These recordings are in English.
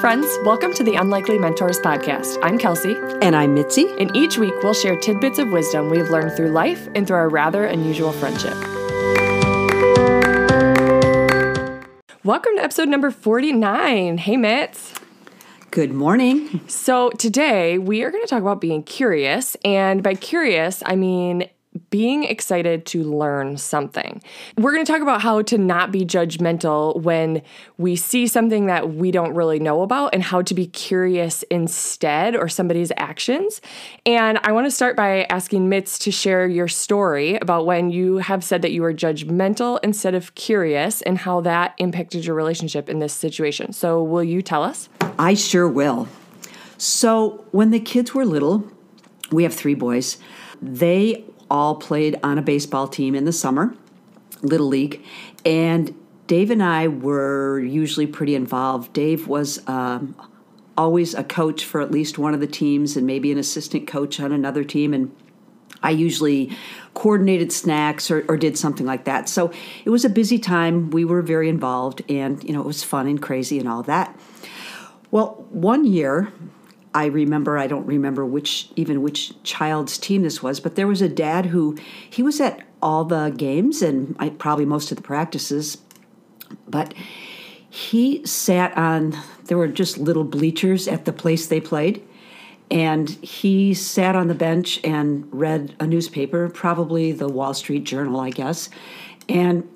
friends. Welcome to the Unlikely Mentors podcast. I'm Kelsey, And I'm Mitzi. and each week we'll share tidbits of wisdom we've learned through life and through our rather unusual friendship. Welcome to episode number 49. Hey, Mitz. Good morning. So, today we are going to talk about being curious. And by curious, I mean being excited to learn something. We're going to talk about how to not be judgmental when we see something that we don't really know about and how to be curious instead or somebody's actions. And I want to start by asking Mitz to share your story about when you have said that you were judgmental instead of curious and how that impacted your relationship in this situation. So, will you tell us? I sure will. So, when the kids were little, we have three boys, they all played on a baseball team in the summer, Little League, and Dave and I were usually pretty involved. Dave was um, always a coach for at least one of the teams and maybe an assistant coach on another team. And I usually coordinated snacks or, or did something like that. So it was a busy time. We were very involved and, you know, it was fun and crazy and all that. Well, one year, I remember, I don't remember which, even which child's team this was, but there was a dad who, he was at all the games and I, probably most of the practices, but he sat on, there were just little bleachers at the place they played. And he sat on the bench and read a newspaper, probably the Wall Street Journal, I guess. And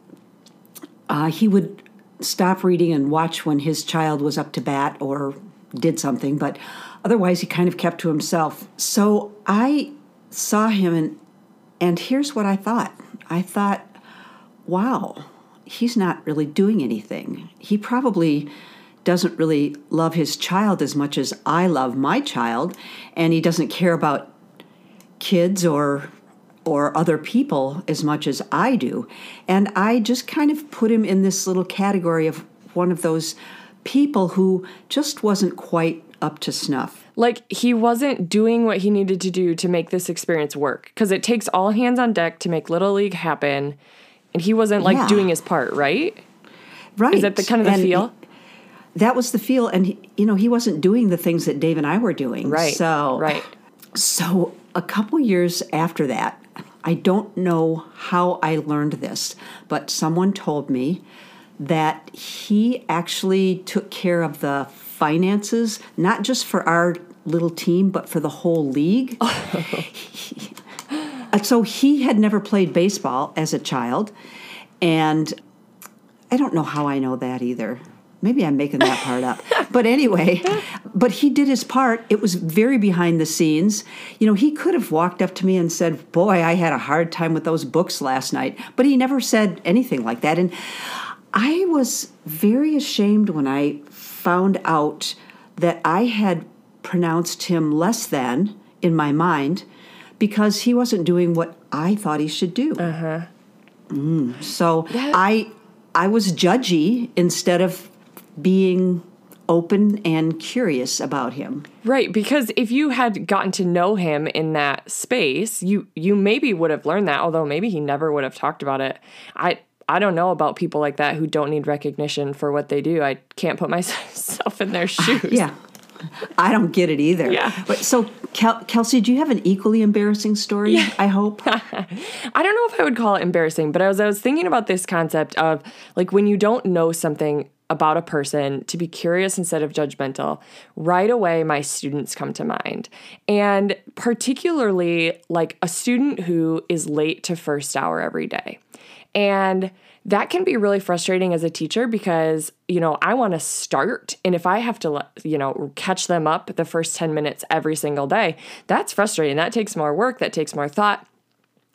uh, he would stop reading and watch when his child was up to bat or did something, but otherwise he kind of kept to himself. So I saw him and and here's what I thought. I thought, wow, he's not really doing anything. He probably doesn't really love his child as much as I love my child, and he doesn't care about kids or or other people as much as I do. And I just kind of put him in this little category of one of those people who just wasn't quite up to snuff. like he wasn't doing what he needed to do to make this experience work because it takes all hands on deck to make little league happen and he wasn't like Yeah. doing his part right Right. is that the kind of the And feel That was the feel and he, you know, he wasn't doing the things that Dave and I were doing. right So right So, a couple years after that, I don't know how I learned this, but someone told me that he actually took care of the finances, not just for our little team, but for the whole league. And uh, so, he had never played baseball as a child, and I don't know how I know that either. Maybe I'm making that part up. But anyway, but he did his part. It was very behind the scenes. You know, he could have walked up to me and said, Boy, I had a hard time with those books last night. But he never said anything like that. And I was very ashamed when I found out that I had pronounced him less than in my mind because he wasn't doing what I thought he should do. Uh Mm, so I I was judgy instead of being open and curious about him. right because if you had gotten to know him in that space you you maybe would have learned that although maybe he never would have talked about it i I don't know about people like that who don't need recognition for what they do. I can't put myself in their ah, shoes. Yeah. I don't get it either. Yeah. But so Kel- Kelsey, do you have an equally embarrassing story? Yeah. I hope. I don't know if I would call it embarrassing, but as I was thinking about this concept of like when you don't know something about a person to be curious instead of judgmental, right away my students come to mind. And particularly like a student who is late to first hour every day. And that can be really frustrating as a teacher because, you know, I want to start. And if I have to, you know, catch them up the first 10 minutes every single day, that's frustrating. That takes more work, that takes more thought.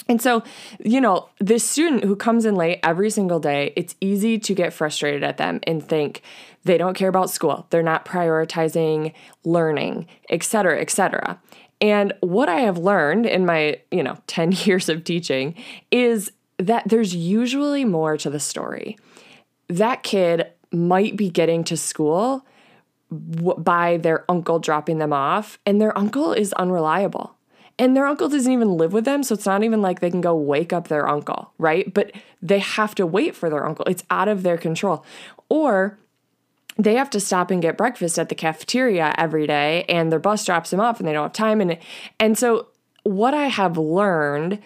And so, you know, this student who comes in late every single day, it's easy to get frustrated at them and think they don't care about school, they're not prioritizing learning, et cetera, et cetera. And what I have learned in my, you know, 10 years of teaching is that there's usually more to the story. That kid might be getting to school by their uncle dropping them off, and their uncle is unreliable. And their uncle doesn't even live with them, so it's not even like they can go wake up their uncle, right? But they have to wait for their uncle. It's out of their control. Or they have to stop and get breakfast at the cafeteria every day and their bus drops them off and they don't have time and and so what I have learned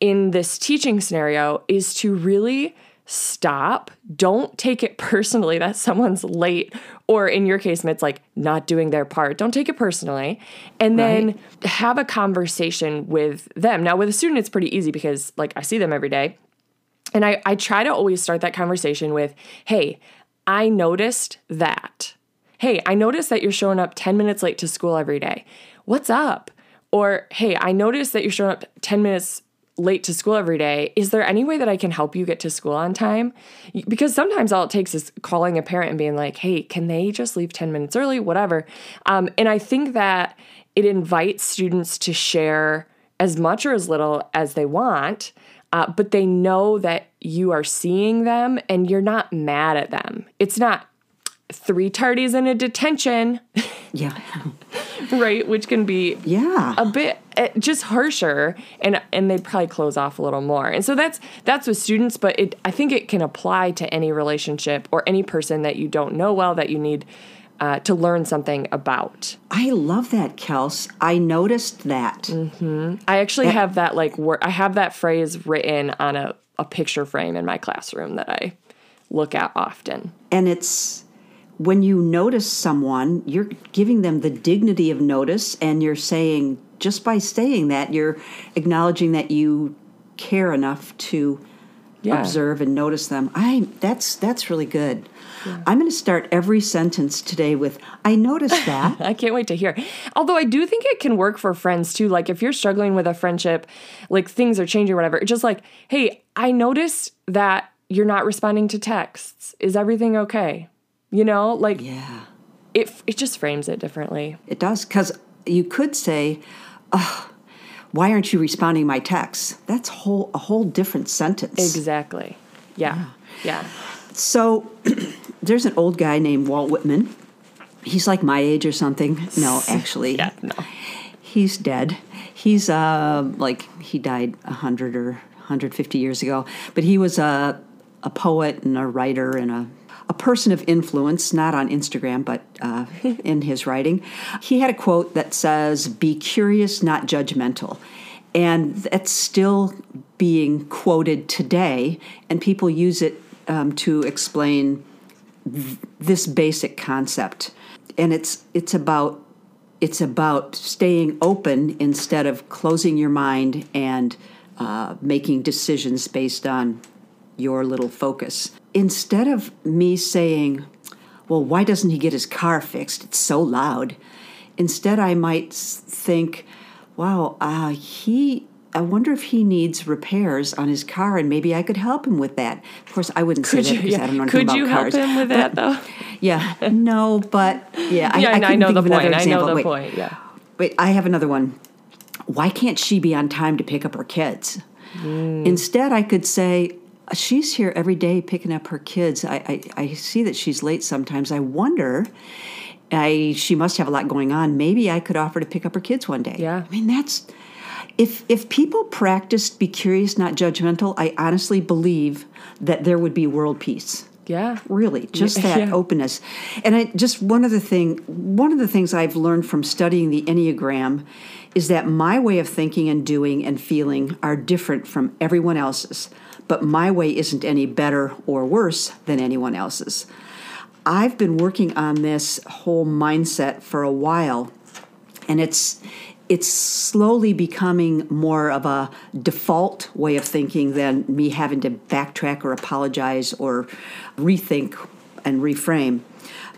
in this teaching scenario is to really stop. Don't take it personally that someone's late, or in your case, it's like not doing their part. Don't take it personally. And then right. have a conversation with them. Now, with a student, it's pretty easy because like I see them every day. And I, I try to always start that conversation with, hey, I noticed that. Hey, I noticed that you're showing up 10 minutes late to school every day. What's up? Or, hey, I noticed that you're showing up 10 minutes late to school every day. Is there any way that I can help you get to school on time? Because sometimes all it takes is calling a parent and being like, hey, can they just leave 10 minutes early? Whatever. Um, and I think that it invites students to share as much or as little as they want. Uh, but they know that you are seeing them and you're not mad at them. It's not three tardies in a detention. Yeah. right, which can be yeah a bit eh, just harsher, and and they probably close off a little more. And so that's that's with students, but it I think it can apply to any relationship or any person that you don't know well that you need. Uh, to learn something about. I love that, Kels. I noticed that. Mm-hmm. I actually that, have that like word. I have that phrase written on a, a picture frame in my classroom that I look at often. And it's when you notice someone, you're giving them the dignity of notice, and you're saying, just by saying that, you're acknowledging that you care enough to yeah. observe and notice them. I that's that's really good. Yeah. I'm going to start every sentence today with I noticed that. I can't wait to hear. Although I do think it can work for friends too. Like if you're struggling with a friendship, like things are changing or whatever, just like, "Hey, I noticed that you're not responding to texts. Is everything okay?" You know, like yeah, it it just frames it differently. It does because you could say, oh, "Why aren't you responding my texts?" That's whole a whole different sentence. Exactly. Yeah. Yeah. yeah. So there's an old guy named Walt Whitman. He's like my age or something. No, actually. yeah, no. He's dead. He's uh like he died 100 or 150 years ago, but he was a a poet and a writer and a a person of influence, not on Instagram, but uh, in his writing. He had a quote that says, Be curious, not judgmental. And that's still being quoted today, and people use it um, to explain th- this basic concept. And it's, it's about it's about staying open instead of closing your mind and uh, making decisions based on your little focus instead of me saying, well, why doesn't he get his car fixed? It's so loud. Instead, I might think, wow, uh, he, I wonder if he needs repairs on his car and maybe I could help him with that. Of course, I wouldn't could say that because yeah. I don't know anything could about you help him with that though? Yeah, no, but yeah, I, yeah, I, I, I know the point. I know the wait, point. Yeah. Wait, I have another one. Why can't she be on time to pick up her kids? Mm. Instead, I could say, she's here every day picking up her kids. I, I, I see that she's late sometimes. I wonder. I she must have a lot going on. Maybe I could offer to pick up her kids one day. Yeah. I mean that's if if people practiced be curious, not judgmental, I honestly believe that there would be world peace. Yeah. Really, just that yeah. openness. And I just one other thing, one of the things I've learned from studying the Enneagram is that my way of thinking and doing and feeling are different from everyone else's but my way isn't any better or worse than anyone else's. I've been working on this whole mindset for a while, and it's it's slowly becoming more of a default way of thinking than me having to backtrack or apologize or rethink and reframe.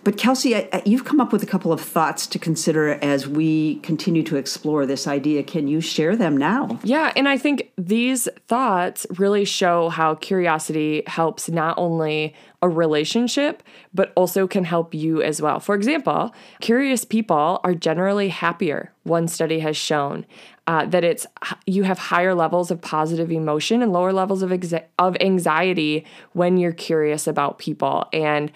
But Kelsey, I, you've come up with a couple of thoughts to consider as we continue to explore this idea. Can you share them now? Yeah, and I think these thoughts really show how curiosity helps not only a relationship, but also can help you as well. For example, curious people are generally happier, one study has shown. Uh, that it's you have higher levels of positive emotion and lower levels of of anxiety when you're curious about people and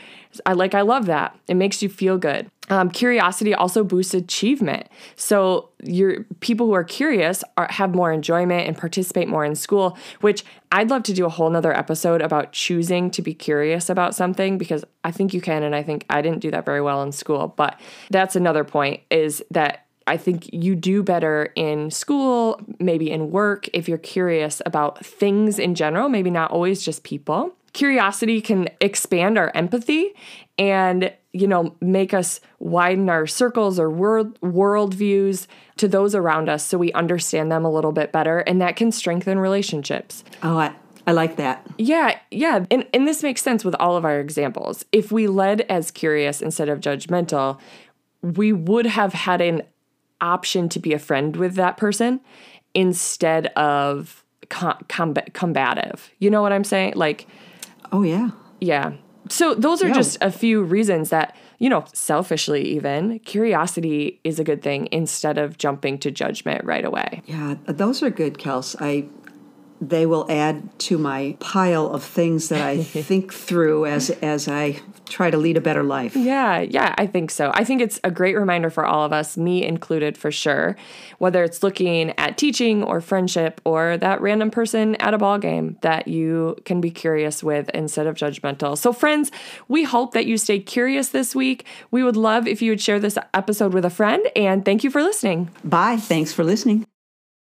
I like I love that it makes you feel good Um, curiosity also boosts achievement. So your people who are curious are, have more enjoyment and participate more in school. Which I'd love to do a whole nother episode about choosing to be curious about something because I think you can, and I think I didn't do that very well in school. But that's another point is that I think you do better in school, maybe in work, if you're curious about things in general, maybe not always just people. Curiosity can expand our empathy and you know make us widen our circles or world world views to those around us so we understand them a little bit better and that can strengthen relationships. Oh, I, I like that. yeah yeah. And, and this makes sense with all of our examples. If we led as curious instead of judgmental we would have had an option to be a friend with that person instead of com- comb- combative. You know what i'm saying? Like Oh, yeah. yeah. So those are Yeah. just a few reasons that, you know, selfishly even, curiosity is a good thing instead of jumping to judgment right away. Yeah, those are good, Kels. I they will add to my pile of things that I think through as as I try to lead a better life. Yeah, yeah, I think so. I think it's a great reminder for all of us, me included for sure, whether it's looking at teaching or friendship or that random person at a ball game that you can be curious with instead of judgmental. So friends, we hope that you stay curious this week. We would love if you would share this episode with a friend and thank you for listening. Bye. Thanks for listening.